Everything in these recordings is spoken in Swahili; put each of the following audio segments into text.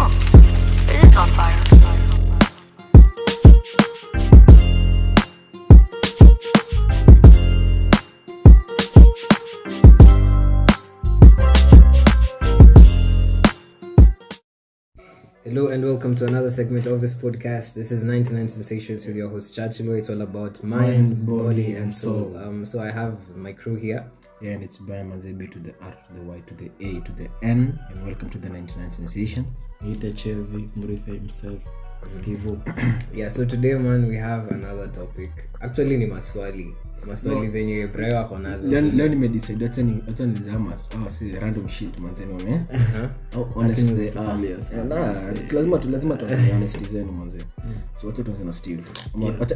Huh. It is on fire. Hello and welcome to another segment of this podcast. This is 99 Sensations with your host Churchill. It's all about mind, Mind, body, body, and soul. Um, so I have my crew here. Yeah, and it's by Manzebe to the R to the Y to the A to the N. And welcome to the 99 Sensation. Nita Chevi Murifa himself Steve Yeah, so today man we have another topic. Actually ni maswali. Maswali No. zenye Brayo ako nazo. Leo nimedecide wacha nilizama oh, random shit manzeni wame. Uh-huh. Oh, Nah, lazima tu lazima tuanze honesty zenu manze. So what tuanze na Steve.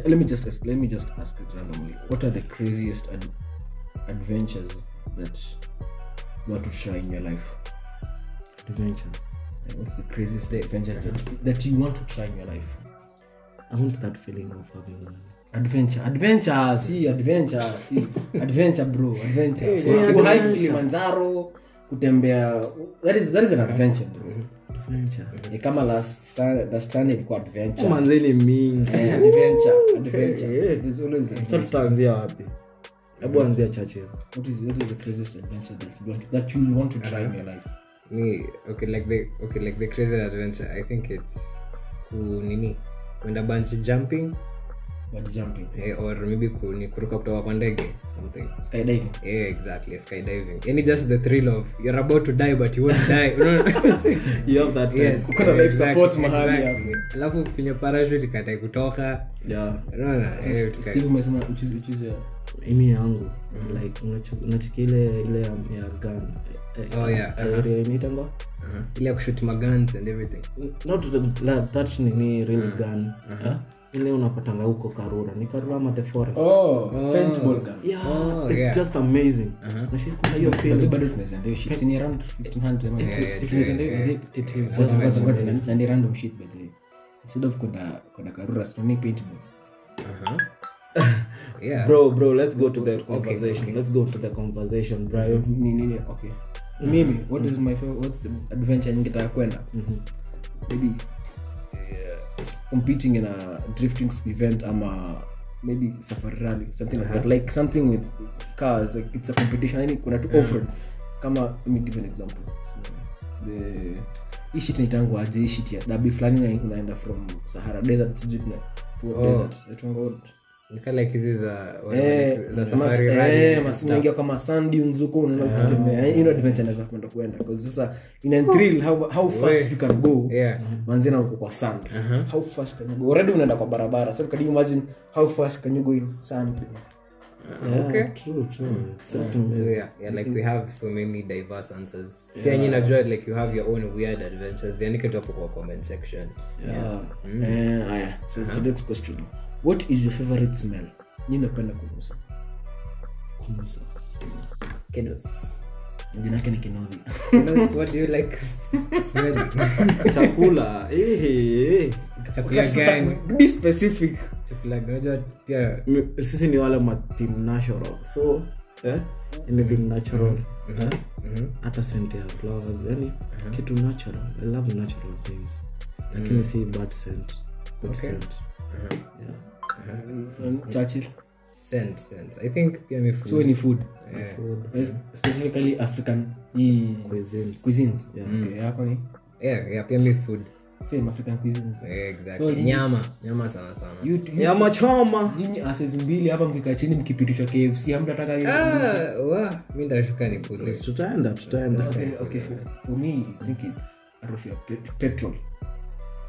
Let me just let me just ask it randomly. What are the craziest ad- adventures that you want to try in your life? Adventures. And what's the craziest adventure that, that you want to try in your life? I want that feeling of having adventure adventure si adventure si adventure bro adventure. So, yeah, kuhike kilimanjaro kutembea that is, that is an adventure bro. Adventure. Ni kama last last time ilikuwa adventure. Manzeni mingi. Eh, adventure adventure. There's always adventure. tutaanzia wapi hebu anzia chache what is what is the craziest adventure that you want that you want to try in your life? Me okay like the okay like the crazy adventure. I think it's ku nini? Kwenda bunch jumping jumping eh, or maybe ku, ni kuruka kutoka kwa ndege something. skydiving Yeah, exactly. Skydiving. And just the thrill of you're about to die but you won't die. You have that yes. Uko na exactly, support mahali exactly. Alafu finye parachute ikatae kutoka. yeah Unaona? Eh, steve umesema yangu like unachu- ile ile ya, gun Oh, yeah, eh, uh-huh. area Uh-huh. ile ya kushoot maguns and everything. not that, that nini real gun eh? Ile unapatanga huko karura ni karura ama the forest? Oh paintball gun yeah Oh, it's yeah. just amazing. Uh-huh. Kuna hiyo bado shit. Ni around 1500 ama Yeah, yeah, It is ndio, it- it is just ngoja, ngoja, na- na ni random shit by the way. Instead of kuna kuna karura situmii paintball Uh-huh. yeah. bro bro let's go to the conversation okay. let's go to the conversation bro. Ni- ni- ni- okay. Mimi what is my favorite what's the adventure ningetaka kwenda? Maybe s- competing in a drifting event ama maybe safari rally something like that. Like something with cars like it's a competition yani kuna tu offroad kama let me give an example. So, the hii shit naitangu aje hii shit ya dabi fulani unaenda from sahara desert sijui tuna poor Oh. desert. Inaitwanga like hizi za Eh, eh, kama sand huko unaenda ukitembea Eh, adventure naweza kwenda kwenda because sasa ina thrill how, how fast you can go. Yeah. manzina uko kwa sand. Uh-huh. how fast can you go? Already unaenda kwa barabara. So can you imagine how fast can you go in sand yeah Okay. true true. It's just So yeah, yeah, like we have so many diverse answers. Pia nyinyi najua like you have your own weird adventures. Yaandike tu hapo kwa comment section. yeah. Eh, haya. So it's the next question. What is your favorite smell? Nyi napenda kunusa. Jina yake ni kinodhi Kiddos, what do you like smelling? chakula eh, eh. Chakula gani? be specific Chakula gani? Unajua pia Mi- sisi ni wale matim natural so eh? anything natural eh? mhm. hata scent ya flowers yani kitu natural i love natural things lakini si bad scent good Okay. scent yeah. churchill Scent, scent. I think pia ni food. so ni food Yeah. food Yeah. specifically african hii cuisines cuisines Yeah. Okay, yako ni Yeah, yeah, pia mi food. same african cuisines Yeah, exactly. So, nyama, nyama sana sana. You- you- nyama choma nyinyi asesi mbili hapa mkikaa chini mkipitishwa kfc hamtataka hiyo Ah, wa, mimi ndashuka ni kule. tutaenda tutaenda okay, okay, for, for me I think it's harufu ya pet- petrol.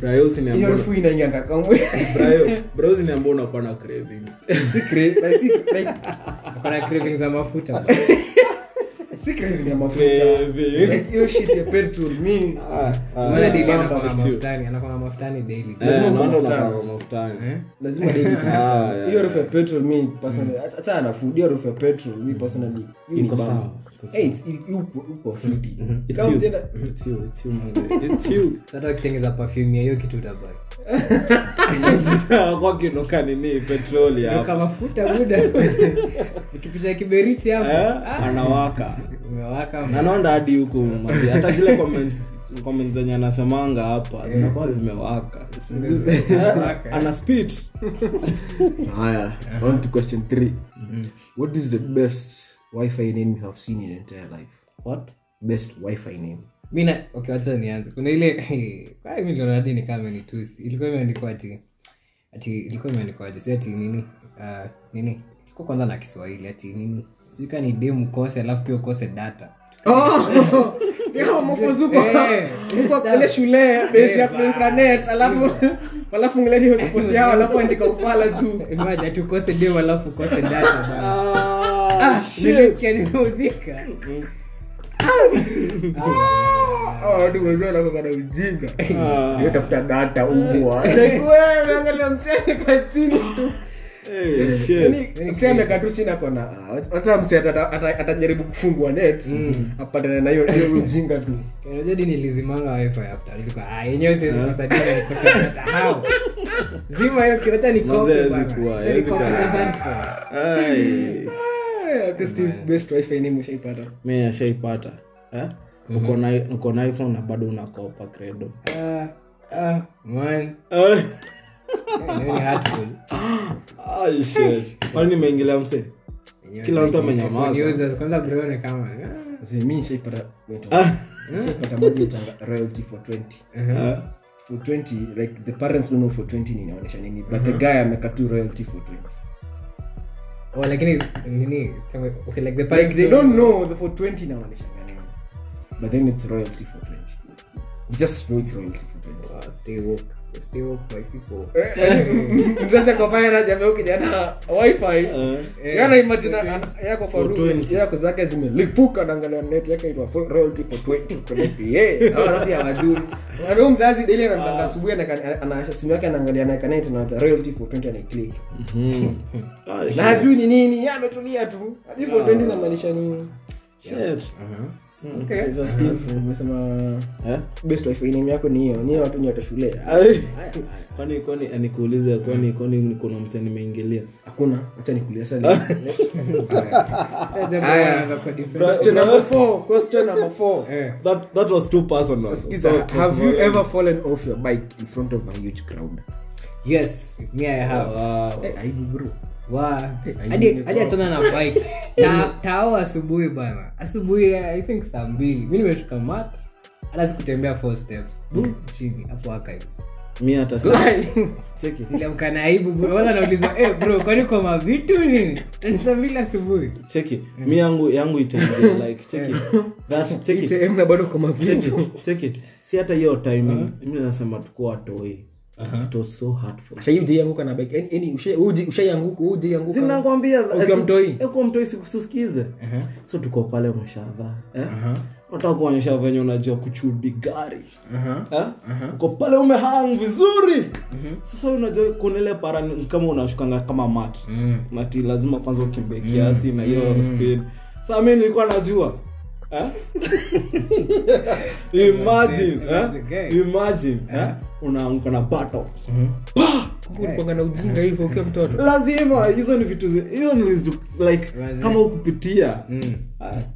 Brayo hiyo usiniambie- harufu inaingia kamwe. Brayo- Brayo usiniambie unakuwa na cravings. Secret like, si- like Uko cravings za mafuta si craving ya mafuta. Craving. Like, hiyo shit ya petrol mi daily anakuwa na mafutani anakuwa na mafutani daily. Eh, Lazima naona mafuta. unakuwa mafutani. Lazima daily Ah, yeah, hiyo harufu ya petrol mi personally hata- hata ana harufu ya petrol mi personally hiyo ni Iko bamba. sawa, Eh, ukitengeza perfume ya hiyo kitu utabaki Kwa nini petroli mafuta muda. Ukipita kiberiti hapo. Eh, ah, anawaka. Anaonda hadi huku hata zile comments comments zenye anasemanga hapa zinakuwa zimewaka. Ana spit haya on to question 3 what is the best wifi name you have seen in your entire life. What? Best wifi name. Mina okay, wacha nianze. Kuna ile mi niliona hadi ni kama ni tusi ilikuwa imeandikwa ati ati ilikuwa imeandikwa ati sio ati nini? Uh, nini? Ilikuwa kwanza na kiswahili ati nini? Sika ni demu kose alafu pia ukose data. Eh, ile shule base ya intranet alafu alafu ngileni hotspot yao alafu andika ufala tu. Imagine, ati ukose demu alafu ukose data bana. ah, Ah, nilisikia nimeudhika. watu wazee wanakuwa ujinga Ah. data umbwa like wewe msee kwa tu. Eh, shit. Yaani, tu chini akona sasa atajaribu net. Apatane na hiyo hiyo ujinga tu. Unajua wifi after. Nilikuwa ah yenyewe data data. Zima hiyo kiwacha ni Ah, wifi name ushaipata. Mi ashaipata eh? uko na uko na iphone na bado unakopa credo. Ah, ah, man. Eh, Eh, kwani nimeingilia mse? Kila mtu ni amenyamaza. iPhone users. kwanza bro ni kama ah, Mzee, mi nishaipata nishaipata moja royalty for 20 Eh, for 20 like the parents don't know for 20 ni inaonyesha nini. But the guy ameka tu royalty for 20 oh lakini nini okay like the like they don't know. the for 20 inaonyesha nini. But then it's royalty for 20 You just know it's royalty for 20 Ah, stay woke woke my people. Mzazi akafanya na jamaa kijana wifi. Eh. yana imagine yako kwa room. yako zake zimelipuka naangalia net yake ina royalty for 20 connect yeah. Hawa wazazi hawajui na mzazi daily anamtanga asubuhi anaasha simu yake anaangalia na connect na royalty for 20 anaiclick na hajui ni nini. Yeye ametulia tu. Hajui for 20 inamaanisha nini. Shit. okay Sasa Steve umesema best yako ni hiyo. Ni watu ni shule. Kwani kwani eh, kwani kwani kuna mse nimeingilia? Hakuna. Acha nikuulize sana Jambo Aya. anaanza kwa defense. question number 4 question number 4 that, that was too personal. Skiza, So, have you ever fallen off your bike in front of a huge crowd? Yes. Me i have. Wow. Aibu bro Wa- Hey, hadi I- achana na bike Ta- tao asubuhi bana asubuhi i think saa mbili mi nimeshuka mat. Hata sikutembea four steps. Boom, chini hapo archives mi hata niliamka na aibu bro nauliza eh bro kwani kwa mavitu nini ni. Asubuhi. Cheki mi yangu yangu itaingia like cheki that cheki bado si hata hiyo timing. Mi nasema tukuwa watoi it was so hurtful. Sasa na bike yani yani usha- uji- ushaianguka ujaianguka zinakwambia Ukiwa mtoi? uko mtoi sikusikize. So tuko pale mshadha eh? nataka kuonyesha venye unajua kuchudi gari. Eh? uko pale umehang vizuri. Sasa unajua kunile para kama unashukanga kama mat. Nati lazima kwanza ukimbe kiasi na hiyo speed. Saa mi nilikuwa najua eh? imagine eh? imagine eh? unaanguka na buttocks. Na ujinga hivyo ukiwa mtoto. Lazima hizo ni vitu hizo ni like kama ukupitia.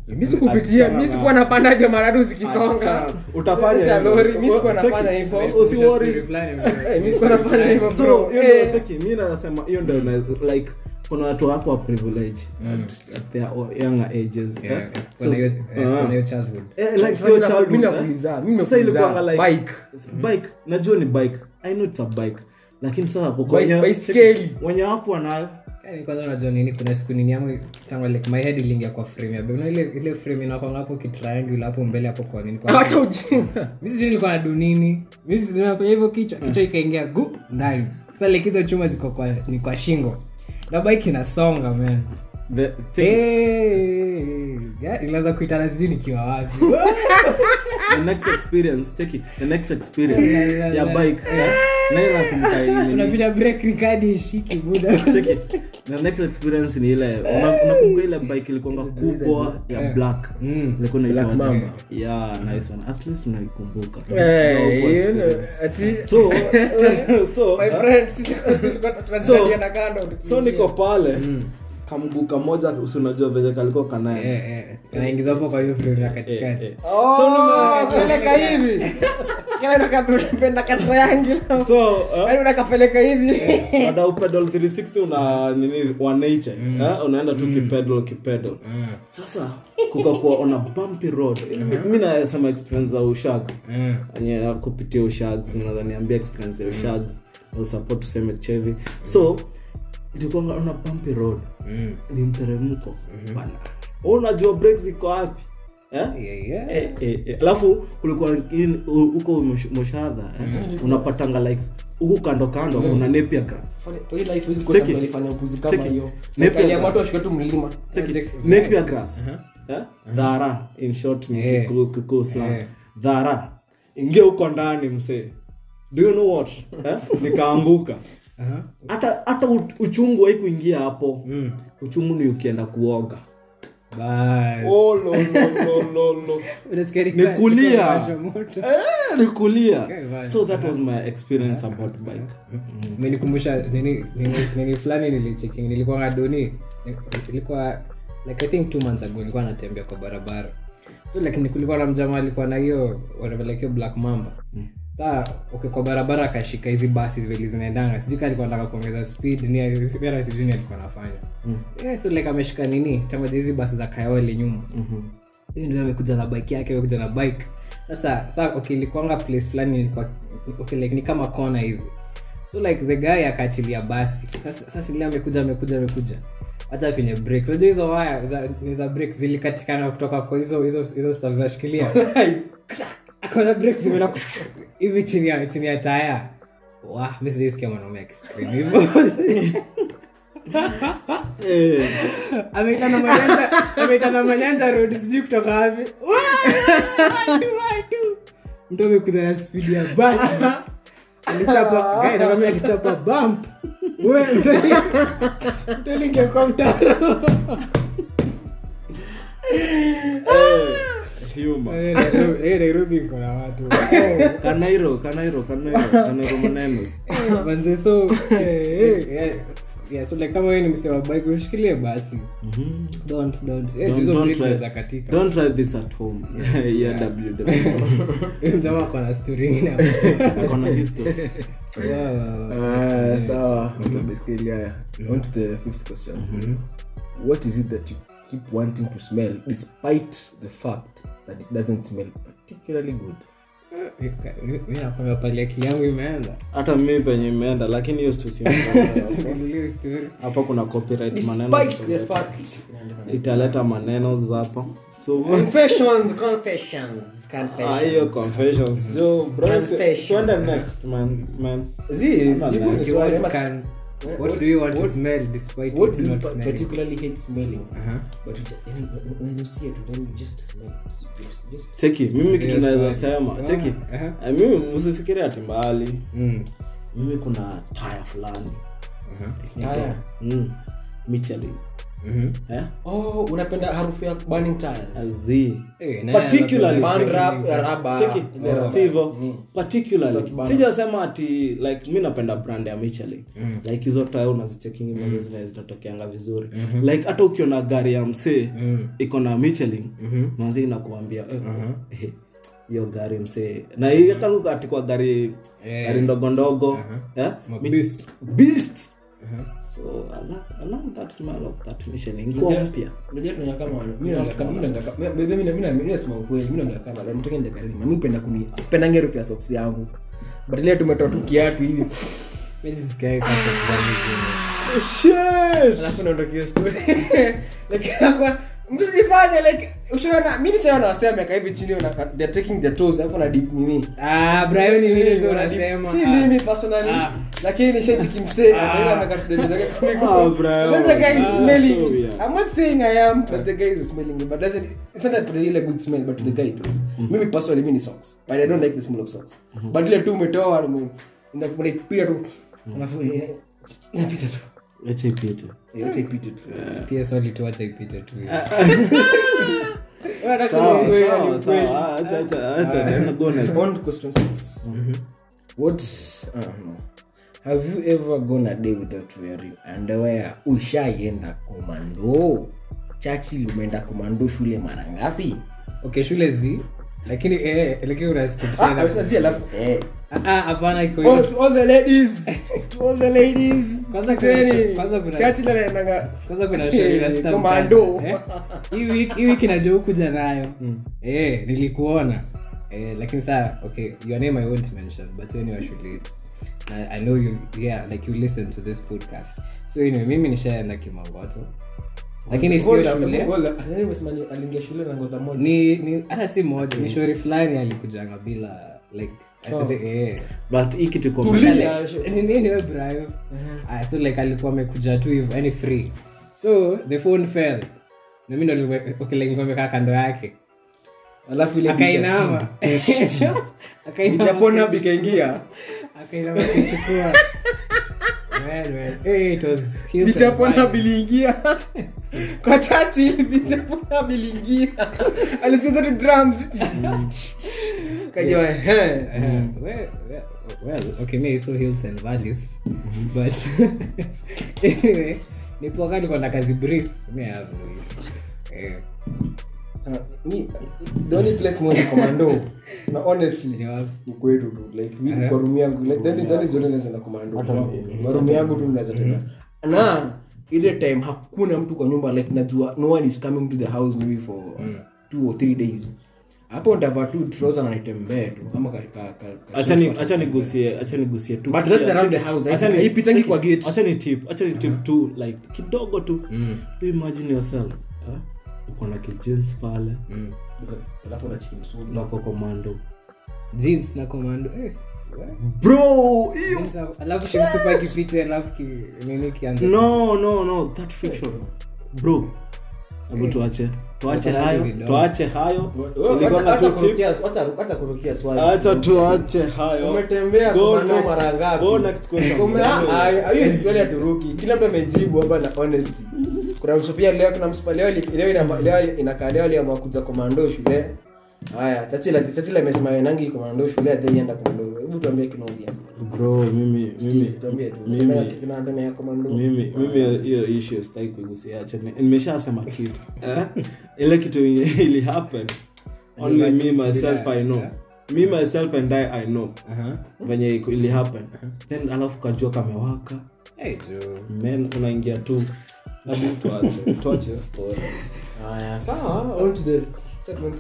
Mimi sikupitia mimi sikuwa napandaje maradu zikisonga. Utafanya lori, mimi sikuwa nafanya hivyo. usiwori Eh, mimi sikuwa nafanya ndio Eh. mi nasema hiyo ndio like kuna watu wako wa privilege at, at their younger ages Yeah, eh? So, hiyo- ah. eh, childhood. Eh, like Sasa your childhood, eh? Sasa nakuuliza, like- bike. bike. Najua ni bike. I know it's a bike. Lakini sasa kwa wenye- wapo nayo Yaani kwanza unajua nini kuna siku nini yangu tangu like my head ilingia kwa frame ya bebe. Ile ile frame inakwanga hapo kitriangle hapo mbele hapo kwa nini? Kwa hata ujinga mimi sijui nilikuwa na dunini mimi sijui nafanya hivyo kichwa. Kichwa ikaingia gu ndani. Sasa ile kitu chuma ziko kwa ni kwa shingo na bike inasonga man. Ilianza kuitana sijui nikiwa wapi. The next experience take it. The next experience. Ya bike. Nani break ishiki buda next experience ni ile unakumbuka ile bike ilikuwanga kubwa ya black? Mm. ilikuwa inaitwa Black? Mamba. yeah nice one. At least unaikumbuka. Eh, so so My eh, friend, so niko pale kamguu kamoja usinajua venye kaliko kanaye Eh, eh, kanaingiza hapo kwa hiyo frame ya katikati. Oh, peleka hivi Kile unakapenda ka triangle. so eh, Yaani unakapeleka hivi. Baada upedal 360 una nini 180 eh, unaenda tu kipedal kipedal. Sasa kukakuwa ona bumpy road. Mi nasema experience za ushags. Mm. kupitia ushags unaweza niambia experience ya ushags. Mm. usupport tuseme chevi. So ilikuwa ona bumpy road. Mm. Ni mteremko. Bana unajua breaks ziko wapi? Eh? Yeah, yeah. Eh, eh, eh. alafu kulikuwa huko moshadha eh? unapatanga like huku kando kando kuna nepia grass. dhara in short. Eh. dhara ingia huko ndani msee. Do you know what? Eh? nikaanguka Hata hata ut- uchungu haikuingia hapo. Mm. uchungu ni ukienda kuoga. Oh. Eh, nikulia Okay, so that was my experience about bike. Imenikumbusha nini nini, nini fulani nilicheki nilikuwa doni ilikuwa like i think two months ago nilikuwa natembea kwa barabara. So like ni kulikuwa na mjamaa alikuwa na hiyo whatever like hiyo black mamba saa okay, kwa barabara akashika hizi basi vile zinaendanga. Sijui kaa alikuwa nataka kuongeza speed ni hata sijui ni alikuwa anafanya. Yeah, so like ameshika nini? Tangoja hizi basi za kayoli nyuma. Hiyo ndio amekuja na bike yake amekuja na bike. Sasa sa okay, ilikuanga place fulani ilikuwa okay, like, ni kama kona hivi. So like the guy akaachilia basi. Sasa sasa ile amekuja amekuja amekuja. Hata finye breaks. Unajua hizo waya za, ni za breaks zilikatikana kutoka kwa hizo hizo hizo stuff zinashikilia akona break zimeenda hivi chini ya chini ya taya. Wa mimi sijaisikia mwanaume akiscream hivyo Eh, ameitana manyanja road sijui kutoka wapi. Mtu amekuza na spidi ya basi. Alichapa alichapa bump. We mtu- mtu mtaro humor. Eh, Nairobi- eh, iko na watu. Kanairo kanairo kanairo kanairo manenos manze so eh, eh, yeah, yeah, so like kama wewe ni msema bike ushikilie basi. Don't don't. Eh Don't- hizo don't breaks za katika. don't try this at home. Yeah. Ww Huyu mjamaa ako na story. Ingine hapo. akona history. Wow, wow, wow. Ah, sawa. Okay, basically, yeah. on to the fifth question. What is it that you keep wanting to smell despite the fact that it doesn't smell particularly good. Mi nakwambia pale akili yangu imeenda hata mimi penye imeenda lakini hiyo hapa kuna copyright maneno italeta maneno so confessions Ah, hiyo confessions. Jo bro twende next man man. Zi, what- what do you want to smell despite what it's do not you smelling? particularly hate smelling Aha. but when- you see it then you just smell it Just- just- cheki mimi kitu naweza sema cheki Eh, mimi msifikiri ati mbali Mm. mimi kuna taya fulani Aha. Tire. mm. Michelin Mhm. eh? Oh unapenda harufu ya burning tires. Eh, Mm. sijasema ati like mi napenda brand ya Michelin. Like hizo taya unazichekingi mazo zina zinatokeanga vizuri. Like hata ukiona gari ya msee Mm. iko na Michelin Mhm. manzi inakuambia eh, eh, hiyo gari msee. Na hii tangu katikwa gari yeah. gari ndogo eh? Mi- beast. beast Aha. so love, that of mpya. Nasema ukweli kuni ya socks yangu. But ile tumetoa tu kiatu hivi. Alafu naondokea story. Lakini hakuwa like ushaona mimi nishaona wasema miaka hivi chini wana- they're taking their toes alafu na dip nini Ah, Brian ni hizo unasema? si Ah. mimi personally Ah. lakini nishaichiki msee ataenda ameka tudeni zake. Ah, Brian. Then the guy is Ah, smelling it. I'm not saying I am but the guy is smelling it but doesn't it's not a really good smell but the guy it mimi personally mimi ni socks but I don't like the smell of socks but ile tu umetoa ume- ina- unaipita tu alafu eh, inapita tu acha ipite yote ipite tu pia swali tu acha ipite tu. What uh, no. have you ever gone a day without wearing underwear? Ushaienda komando? chachi umeenda komando shule mara ngapi? okay shule zi lakini eh, lakini Ah, alafu eh. Ah, ah, hapana iko Oh, to all the ladies, to all the ladies. Kwanza kwanza kuna- Churchill anaendanga kwanza kuna shauri la Eh, sita komando. eh. Hii wiki- hii wiki najua hukuja nayo eh, nilikuona eh, lakini saa okay your name i won't mention but ni wa shule yetu. i know you yeah like you listen to this podcast so anyway mimi nishaenda kimangoto lakini sio shule. Hold up. Nani umesema ni- aliingia shule na ngoza moja? ni ni hata si moja. Ni shori fulani alikujanga bila like Oh. eh. But hii kitu brayo Ah, so like alikuwa amekuja tu hivo yani free. So the phone fell. Nami ndo kando yake. Alafu ile akainama. Akainama. Bichapona akainama kuchukua Well, well. Hey, it was bichapona biliingia kwa Churchill bichapona biliingia alisikiza tu drums. Kajua well, well, well, okay, maybe so hills and valleys, but anyway, nipoka niko na kazi brief, me I have no issue. Eh, me, the only place mwende commando na honestly ni ni kwetu tu. Like mimi kwa room yangu like that is that is only naweza na commando kwa room yangu tu naweza tena. Na ile time hakuna mtu kwa nyumba like najua no one is coming to the house maybe for two or three days. Hapo nitavaa tu trouser na nitembee tu ama ka, ka, ka, ka acha ni nigusie acha nigusie tu. But that's around the house. Acha ni- kwa gate. acha ni tip acha ni tip tu like kidogo tu. You imagine yourself ah, uko na kijins pale. Na komando jeans na commando. Eh, bro hiyo. Alafu kimsupa kipite alafu ki- nini kianze no no no that fiction bro hebu tuache. Tuache hayo. tuache hayo. Hata- na hata tu tip. kurukia- hata- hata kurukia swali. acha tuache hayo. umetembea Go mara ngapi? go next question. Ume- hiyo swali ya turuki kila mtu amejibu hapa na honesty kuna mtu pia leo kuna mtu leo leo ina- leo inakaa leo aliamua kuja komando shule. Haya chachila chachila amesema nangi komando shule hajaienda komando hebu tuambie kinovia bro mimi mimi tuambie tu. mimi kinaandamia komando mimi mimi hiyo issue sitaki kuigusia acha nimeshasema kitu eh? ile kitu ili happen only me myself i know. yeah. me myself and i i know venye iko- ili happen. Then alafu kajua kamewaka. Hey, men unaingia tu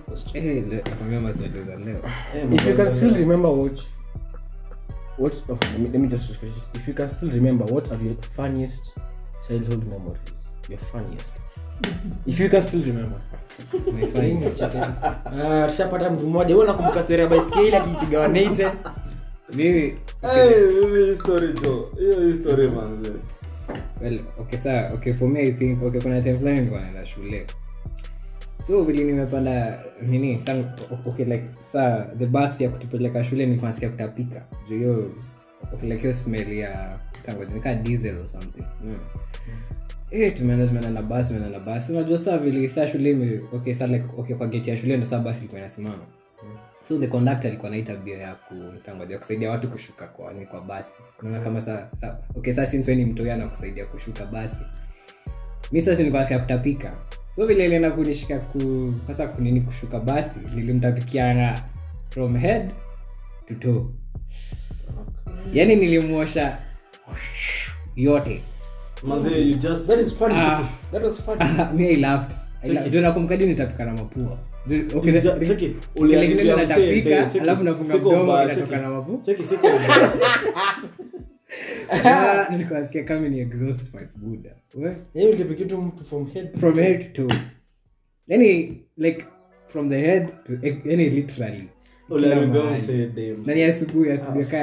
Question. Eh, le- nakwambia maswali za leo. If you can still remember what what oh, let, me, let me just refresh it. If you can still remember what are your funniest childhood memories? Your funniest. If you can still remember. Ah, tushapata mtu mmoja. Huwa nakumbuka stori ya baiskeli akipiga wa Mimi- mimi story jo hiyo story manze well okay saa okay for me i think okay kuna time fulani nilikuwa naenda shule. So vile nimepanda nini sa okay like saa the bus ya kutupeleka shule nilikuwa nasikia kutapika. Juu hiyo okay, like hiyo smell ya tangojinika diesel or something mm. Eh, tumeenda tumeenda na basi tumeenda na basi unajua saa vile saa shule okay saa like okay kwa geti ya shule ndo saa basi ilikuwa inasimama so the conductor alikuwa na hii tabia ya kutangoja kusaidia watu kushuka kwa ni kwa basi. Unaona kama sa, sa okay sasa since wewe ni mtu yana kusaidia kushuka basi. Mimi sasa nilikuwa nasikia kutapika. So vile ilienda kunishika ku sasa kunini kushuka basi nilimtapikiana from head to toe. Yani nilimwosha yote. Manze you just That is funny. Ah. That was funny. mi i laughed. I laughed. Nitapika na mapua Ah, nilikuwa nasikia kama ni exhaust pipe buda. We, Yeye ulipiga tu mtu from head. to yani like from the head to yani literally. Kila Uliharibia mahali. msee. Dames. na ni asubuhi asubuhi kaa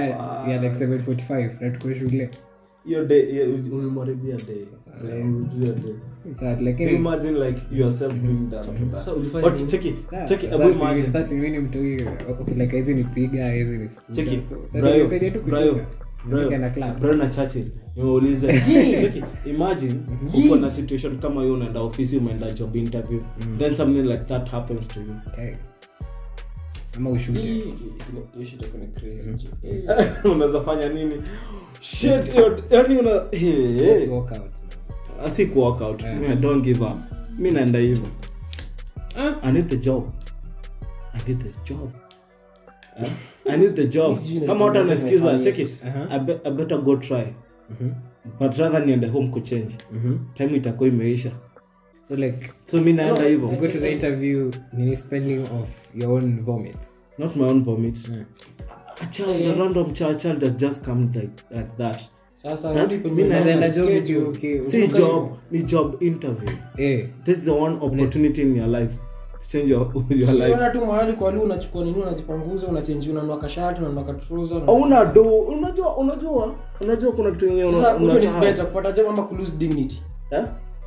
ya like 745 na tuko shule hiyo day umemharibia day. Umemharibia day so Can you lakini imagine like yourself being that? So ulifanya But check it, check it, abu imagine. sasa mimi mtu huyu, okay, like hizi nipiga hizi ni Check it. Brayo, Brayo, Brayo, na Churchill. Imagine uko na situation kama hiyo unaenda ofisi umeenda job interview then something like that happens to you. Eh. Ama ushute Hiyo shit iko ni crazy. unaweza fanya nini? Yani una hey, Just hey. walk out. asi walk out. Yeah. don't give up. Mi naenda hivyo. I need the job. I need the job. Eh? i need the job. Kama watu anasikiza check it I, better go try. But rather niende home kuchange. Time itakuwa imeisha so like so mi naenda you hivyo go to the interview nini spelling of your own vomit? Not my own vomit. A child a random child, child that just come like, like that. Na job. ni job interview. Yeah. this is the one opportunity in your life to change your, your life. Usiona tu mahali kwa lu unachukua nini unajipanguza unachenji unanua kashati unanua katruza hauna do. Unajua unajua unajua kuna kitu better kupata job ama dignity? Eh?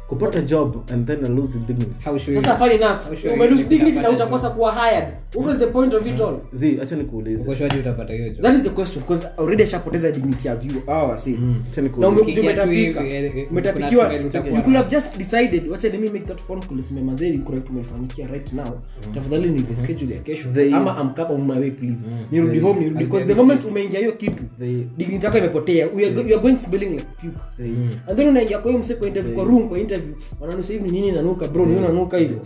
Kupata job and then I lose the dignity. How sure sasa fine enough. Sure ume lose dignity na utakosa kuwa hired. What was the point of it all? Zi acha nikuulize. Uko sure utapata hiyo job. That is the question because already ashapoteza dignity ya view. Hawa si acha na nikuulize umekuja umetapika. eh, eh, umetapikiwa you could have just decided wacha let me make that phone call sema mazeri kuna kitu umefanyikia right now. Tafadhali ni schedule ya kesho. They- ama I'm come on my way please. Nirudi home nirudi. because the moment umeingia hiyo kitu dignity yako imepotea. You are going smelling like puke. and then unaingia kwa hiyo mse interview kwa room kwa interview wananusa hivi nini nanuka bro ni nanuka hivyo?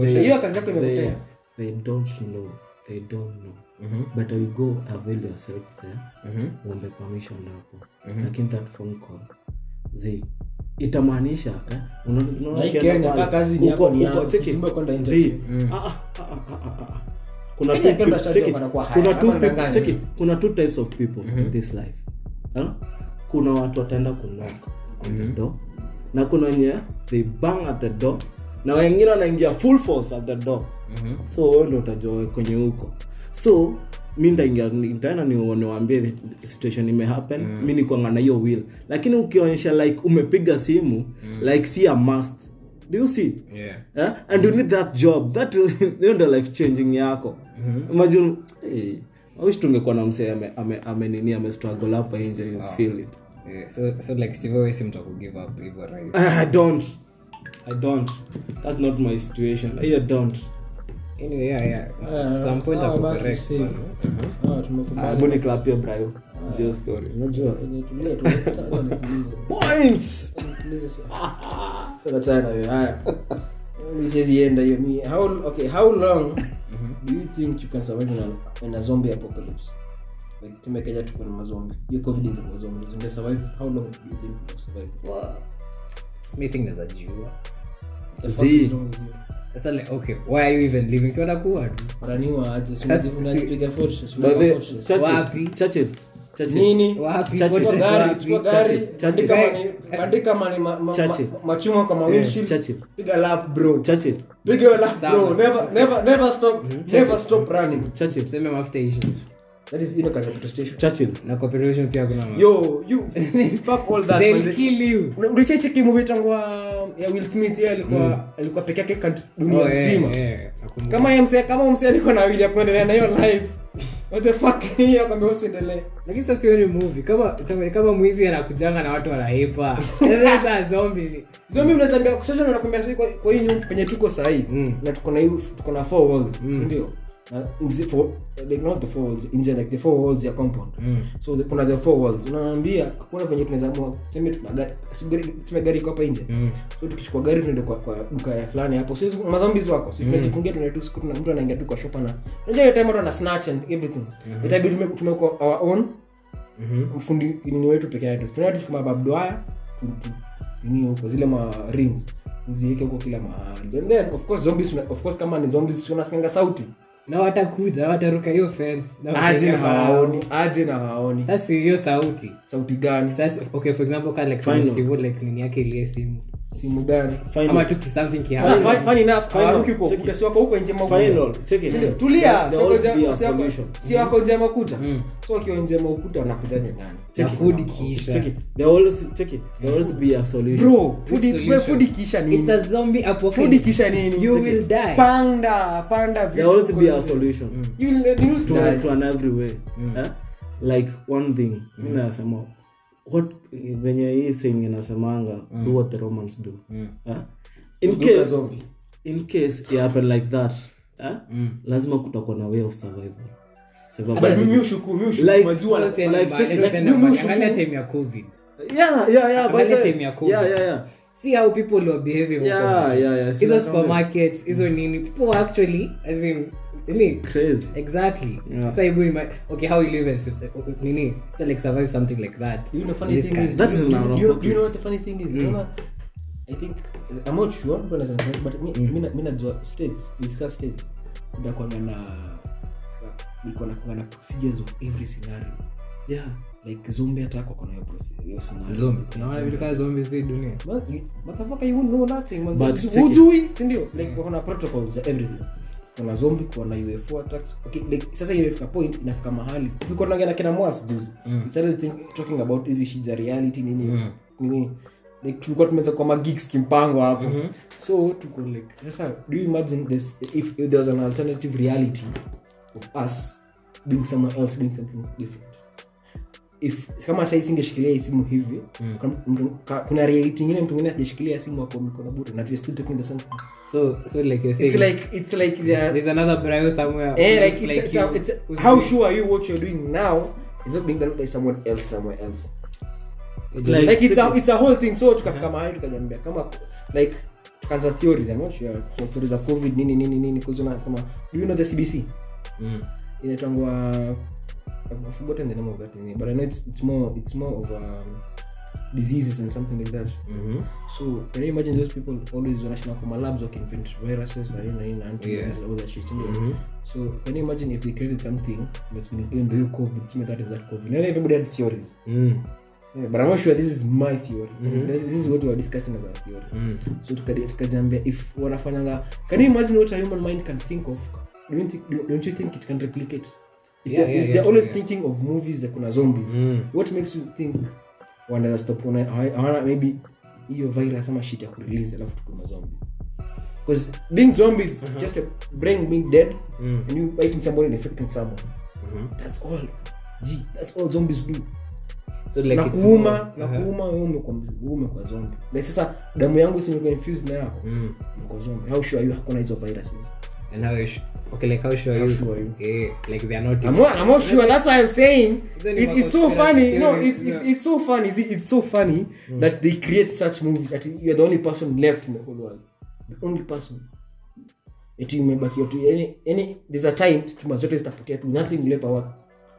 Hivyo they- hiyo kazi yako imepotea they don't know. They don't know. But you go avail yourself there. Uombe permission hapo. Lakini that phone call zi itamaanisha una- unaona Na hii ukienda Kenya, pale, kaa kazi ni uko- yako, ni uko- yako, cheki, usisimame kwenda zi, interview. kuna two types of people in this life. Kuna watu wataenda kunoka on the door na kuna wenye they bang at the door. Na wengine wanaingia full force at the door. So wewe ndo utajua kwenye huko. So mi ndaingia nitaenda niwaambie situation imehappen mm. mi nikwanga na hiyo will. Lakini ukionyesha like umepiga simu like si a must. Do you see? Yeah. Eh? and you need that job. That hiyo ndo life changing yako. Imagine hey, I wish tungekuwa na msee ame, ame, ame ame struggle hapa nje you feel it Yeah, so so like Steve si mtu wa up hivyo rahisi. I don't. I don't. That's not my situation. I don't. Anyway, yeah, yeah. Some point ako correct, safe. bwana. Ah, tumekubali. hebu niklapia brayo jio story. unajua Tulia, tulia, tulia, points! Sasa tena hiyo, haya. Siwezi enda hiyo. Mi how okay how long do you think you can survive in a, in a zombie apocalypse like tumekenya tuko na mazombi hiyo covid ingekuwa zombi. Zinge survive how long do you think can survive Mi think naweza jiua. The fuck Zii. is wrong? Sasa like, okay, why are you even living? Si watakuwa tu. Maraniwa aje si That's- unajipiga way, fortress. Churchill, Wapi? Churchill, Churchill. machuma kwa windshield Churchill. piga lap bro piga lap bro never never never stop never stop running Tuseme mafuta ishi. That is ile kazi ya petrol Churchill. Na cooperation pia kuna yo you fuck all that They'll kill you. Una- ulicheki movie tangwa ya Will Smith yeye alikuwa alikuwa peke yake kant- dunia Oh, yeah, yeah, kama yeye msee kama msee alikuwa na wili ya kuendelea na hiyo life. What the fuck? Hii akwambia usiendelee. Lakini sasa sioni movie. Kama kama mwizi anakujanga na watu wanahepa sasa zombie ni zombie mnazambia sasa sasa kwa, kwa hii nyumba tuko sahi Mm. na tuko na tuko na four walls si ndio na nje for like not the four walls nje like the four walls ya compound. Mm. so the, kuna the four walls. Unaambia hakuna venye tunaweza tuseme tuna gari si gari tuseme gari iko hapa nje. Mm. so tukichukua gari tuende kwa, kwa duka ya fulani hapo. Sisi mazombies wako sisi tunajifungia tunaenda siku tuna mtu anaingia tu kwa shop na unajua hiyo time watu ana snatch and everything. Itabidi tumeko our own Mhm. mfundi nini wetu peke yake tunaenda tu kama babdwaya nini huko zile ma rings. Uziweke huko kila mahali. And then of course zombies of course kama ni zombies unasikanga sauti na watakuja wataruka hiyo fence na aje na hawaoni aje na hawaoni sasa hiyo sauti. Sauti gani? Sasa okay for example kale like. Like nini yake ile simu simu gani ama something fun- fun enough kwa si wako huko nje mwa Check it. Mm. tulia nje- be a si wako- si wako nje makuta Mm. so wakiwa nje ya makuta wanakujaje ndani na food ikiisha Check it. There always check it. There always be a solution. bro food i- solution? we food it's a zombie food apocalypse nini You will die. panda panda There always be a solution. you will, you will die. to an every way. Eh? Like one thing, mi nasema what venye hii saying inasemanga do what the Romans do. Eh? In Look case in case it happen like that, eh? lazima kutakuwa na way of survival. Time ya covid Yeah, yeah, yeah. by the- time ya COVID. yeah, yeah, yeah. See how people were behaving Yeah, yeah, yeah. hizo supermarkets hizo nini people actually as in really Crazy. exactly Yeah. so you ima- okay how you live as nini so like survive something like that You know, funny this thing is, That is now you, you, you know what the funny thing is? Unaona, I think I'm not sure but but mi mi na- mi najua states discuss states kwanga na iko na kwanga na procedures of every scenario Yeah. Like zombie attack wako na hiyo proce- hiyo scenario. Zombie. Unaona vitu kama zombies hii dunia. Man, you- you know nothing, man. But Hujui- check it. hujui, si ndio? Like, wako na protocols za everything. Kuna zombi kuna UFO attacks. Okay, like, sasa imefika point inafika mahali. Tulikuwa tunaongea na kina Mwas juzi. We started think, talking about hizi shit za reality nini? Nini? Like tulikuwa tumeza kwa magigs kimpango hapo. So tuko like sasa do you imagine this if, if there was an alternative reality of us being somewhere else doing something different if kama sasa singeshikilia hii simu hivi mm. kuna reality ingine mtu mwingine ajashikilia simu ako mikono bure na still talking the same so so like you're saying it's like it's like the there's another Braille somewhere eh like it's, it's, a, you, it's a, how sure are you what you're doing now is not being done by someone else somewhere else. Like- like it's a, it's a whole thing so tukafika mahali tukajambia kama like tukaanza theories i'm not sure. So stories za covid nini nini nini kuzo nasema do you know the cbc Mm. inaitangwa I've forgotten the name of that thing, but I know it's it's more it's more of um, diseases and something like that. Mhm. So can you imagine those people always wanashinda kwa malabs invent viruses or you know, you know antibodies and all that shit. you know? So can you imagine if they created something that's been ndio hiyo COVID, that is that COVID. Now everybody had theories. Mm. Yeah, but I'm not sure this is my theory. Mhm. This, this is what we are discussing as our theory. Mm. so tukajambia if wanafanyanga can you imagine what a human mind can think of don't you think, don't you think it can replicate if, Yeah, they're, yeah, if yeah, they're always yeah. thinking of movies like kuna zombies Mm. what makes you think wanaweza stop hawana maybe hiyo virus ama shit ya kurelease alafu tukuna zombies because being zombies just a brain being dead Mm. and you biting somebody and affecting someone Mhm. that's all Gee, that's all zombies do so like nakuuma nakuuma uh-huh. wewe umekuwa zombie like sasa damu yangu simekuwa imekuwa infused na yako Mm. mko zombie how sure you hakuna hizo viruses and how sh- okay like how sure How you sure you? yeah like they are not I'm not, I'm not sure. That's why I'm saying it, it's so funny. No, it, it, yeah. it's, so funny. See, it's so funny that they create such movies that you're the only person left in the whole world. The only person. Eti umebakia tu any any there's a time stima zote zitapotea tu nothing will ever work.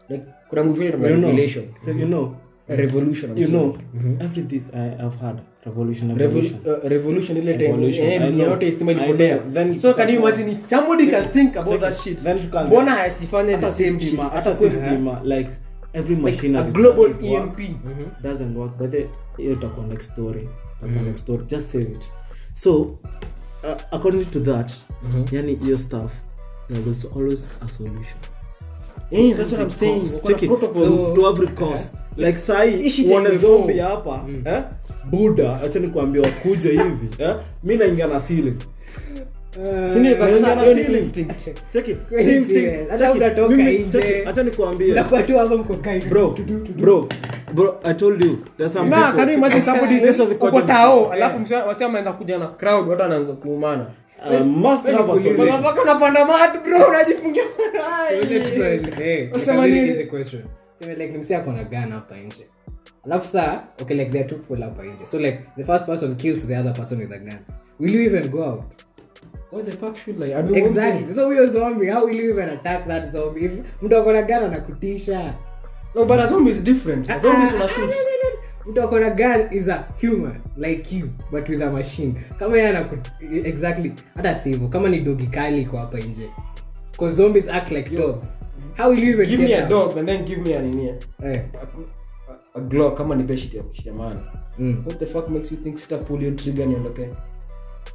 Like kuna movie ile You know, revelation. so you know, revolution. I'm you sorry. know, every this I have had revolution, Revol- uh, revolution ile time Evolution, eh, I dunia know. yote stima ilipotea. So can you imagine if somebody can think about that shit? Then Mbona hasifanye the same shit? hata Asikuwe- like every like a global EMP. doesn't work. But hiyo itakuwa next story. Itakuwa next story. Just save it. So uh, according to that yani hiyo stuff there's also always a solution Eh, that's what I'm saying. Cause, Wako na check it. So, to every cause like sahi Ishi zombie before. hapa eh? buda acha nikuambia wakuje hivi eh? mi naingia na ceiling Si ndio? Kwa Naingia sasa na hiyo ni ceiling. instinct. Check it. Kweli Si instinct. serious. Hata Check it. utatoka Mimi- nje. check it. acha nikuambie Unakuwa tu hapa mko kai bro bro bro i told you there's some Nah, people can you imagine somebody uko tao alafu msema kuja na crowd watu anaanza kuumana I must have a solution. Motherfucker unapanda mat bro unajifungia Wasema nini? nimsi akona gun hapa nje. Alafu saa okay like there are two people hapa nje. So like the first person kills the other person with a gun. Will you even go out? What the fuck should like I mean, exactly. so huyo zombie how will you even attack that zombie? If mtu akona gun anakutisha. No but a zombie is different. A zombie is una shoot mtu akona gun is a human like you but with a machine. Kama yeye anaku exactly hata sivyo kama ni dogi kali iko hapa nje. Cause zombies act like dogs. How will you even give me a out? dog and then give me a nini? Eh. a- a glock kama ni shit ya ya Mm. what the fuck makes you think sita pull your trigger niondoke?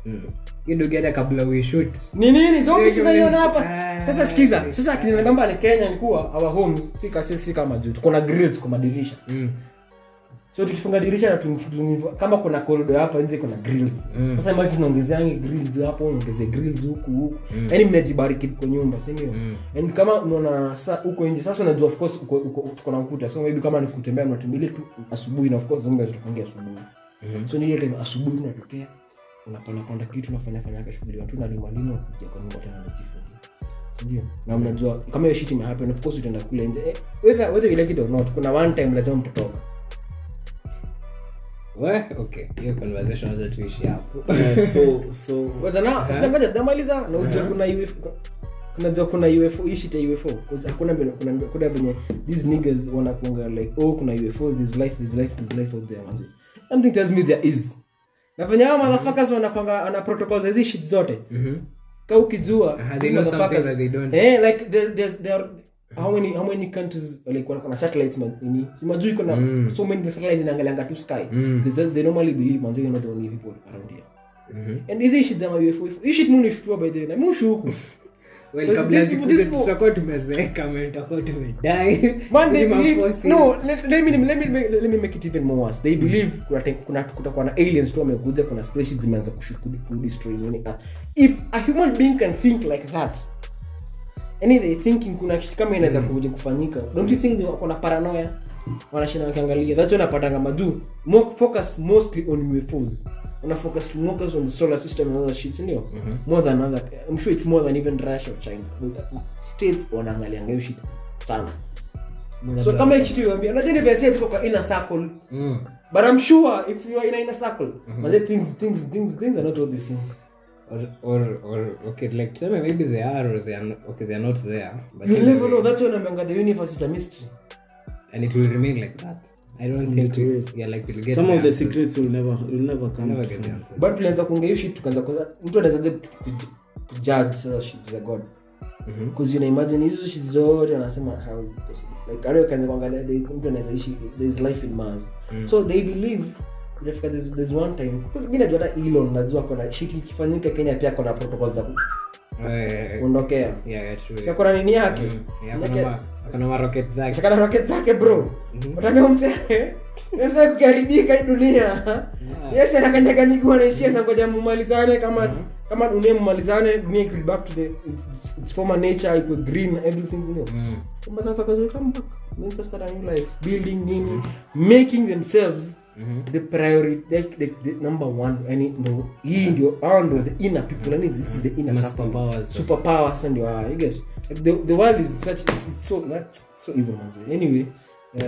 Mm. Hiyo ndio hata kabla we shoot. Ni nini? Zombies sinaiona hapa. Ah, sasa sikiza. Sasa kinanamba ni kenya ni kuwa our homes si kasi si kama juu. Tuko na grills kwa madirisha. Mm. So tukifunga dirisha na kama kuna korido hapa nje kuna grills. Mm. sasa imagine unaongezeange grills hapo unaongeze grills huku huku. Mm. yani mnajibariki kwa nyumba si ndio? Mm. and kama unaona sasa huko nje sasa unajua of course uko uko uko na ukuta. So maybe kama ni kutembea mnatembea tu asubuhi na of course zombi zitakangia asubuhi. Mm. so ni ile asubuhi unatokea unapanda panda kitu unafanya fanya shughuli watu na lima lima kuja kwa nyumba tena unajifunza ndio? Na mnajua kama hiyo shit imehappen of course utaenda kule nje. Eh, whether whether you like it or not kuna one time lazima mtatoka We, okay. Hiyo conversation wacha tuishi hapo. So so ngoja na ujue kuna UFO kuna kuna UFO hii UFO hakuna kuna kuna venye these niggas wanakuanga like oh kuna UFO this life this life this life out there manzi something tells me there is. Na venye hao motherfuckers wanakuanga wana protocols hizi shit zote. Mhm. ka ukijua Ah, eh like are how many how many countries like wana kuna satellites man? Ini si majui kuna Mm. so many satellites inaangalianga tu sky. Mm. they, they normally believe manzi you know the only people around here. Mhm. and hizi shit za UFO hii shit mimi nishtua by the way. Na mimi ushuku Well, kabla tutakuwa tumezeeka man, tutakuwa tumedai. Man they believe no let, let me let me let me make it even more worse. They believe kuna kuna kutakuwa na aliens tu wamekuja kuna spaceships zimeanza kushoot ku ku destroy yani if a human being can think like that they thinking kuna kitu kama inaweza kuja kufanyika. Don't you think wako na paranoia? Wanashinda wakiangalia. That's why napatanga focus mostly on UFOs una focus more on the solar system and other shit ndio? More than other i'm sure it's more than even Russia or China. States wanaangalianga hiyo shit sana. So kama hii kitu unajua ni vile tuko kwa inner circle. Mm. but i'm sure if you are in inner circle things things things things are not what they seem or or or okay like tuseme maybe they are or they are not, okay they are not there but you never know that's when I'm the universe is a mystery. And it will remain like that. I don't think It will. yeah like we'll get some of the answers. secrets will never will never come never get the answers. But tulianza kuongea hiyo shit tukaanza kuanza mtu anaweza kujudge sasa shit za god. Mhm. because you know imagine hizo shit zote anasema how is it possible? Like hadi kaanza kuangalia they- mtu anaweza ishi there's life in mars. So they believe kujafika there's, there's one time. Because mimi najua hata Elon najua kuna shit ikifanyika Kenya pia kuna protocol za yeah. kuondokea. yeah yeah true. Sasa kuna nini yake? Mm. Yeah, kuna ma- kuna ma rocket zake. Sasa kuna rocket zake bro. Mhm. utambia mse mse kukiharibika hii dunia. Yes anakanyaga miguu anaishia na ngoja mumalizane kama kama dunia mumalizane dunia ikirudi back to the its, former nature iko green everything you know Mm. Motherfuckers will come back Means start a new life. Building nini? Making themselves Mhm. the priority like the, the number one yani ndo hii ndio hao ndo the inner people yani this is the inner Ma circle superpowers. and you are you get like the, the world is such it's, it's so that so evil man anyway uh,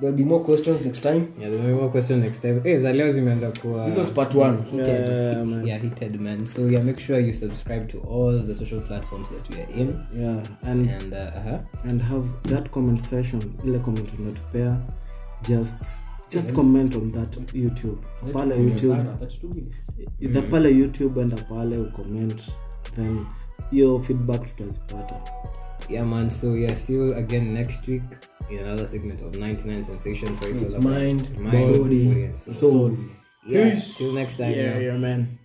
there'll be more questions next time Yeah, there be more question next time. Za leo zimeanza kuwa this was part one heated. Yeah, man. Yeah, heated, man. So yeah, make sure you subscribe to all the social platforms that we are in, yeah and and and have that comment section ile comment unatupea just just comment on that youtube pale youtube the pale youtube enda pale ucomment then hiyo feedback tutazipata yeah, man. So yeah, see you again next week in another segment of 99 Sensations. Where it's, It's all mind, mind, body, body, and soul. soul Yeah, Peace. till next time. yeah. yeah man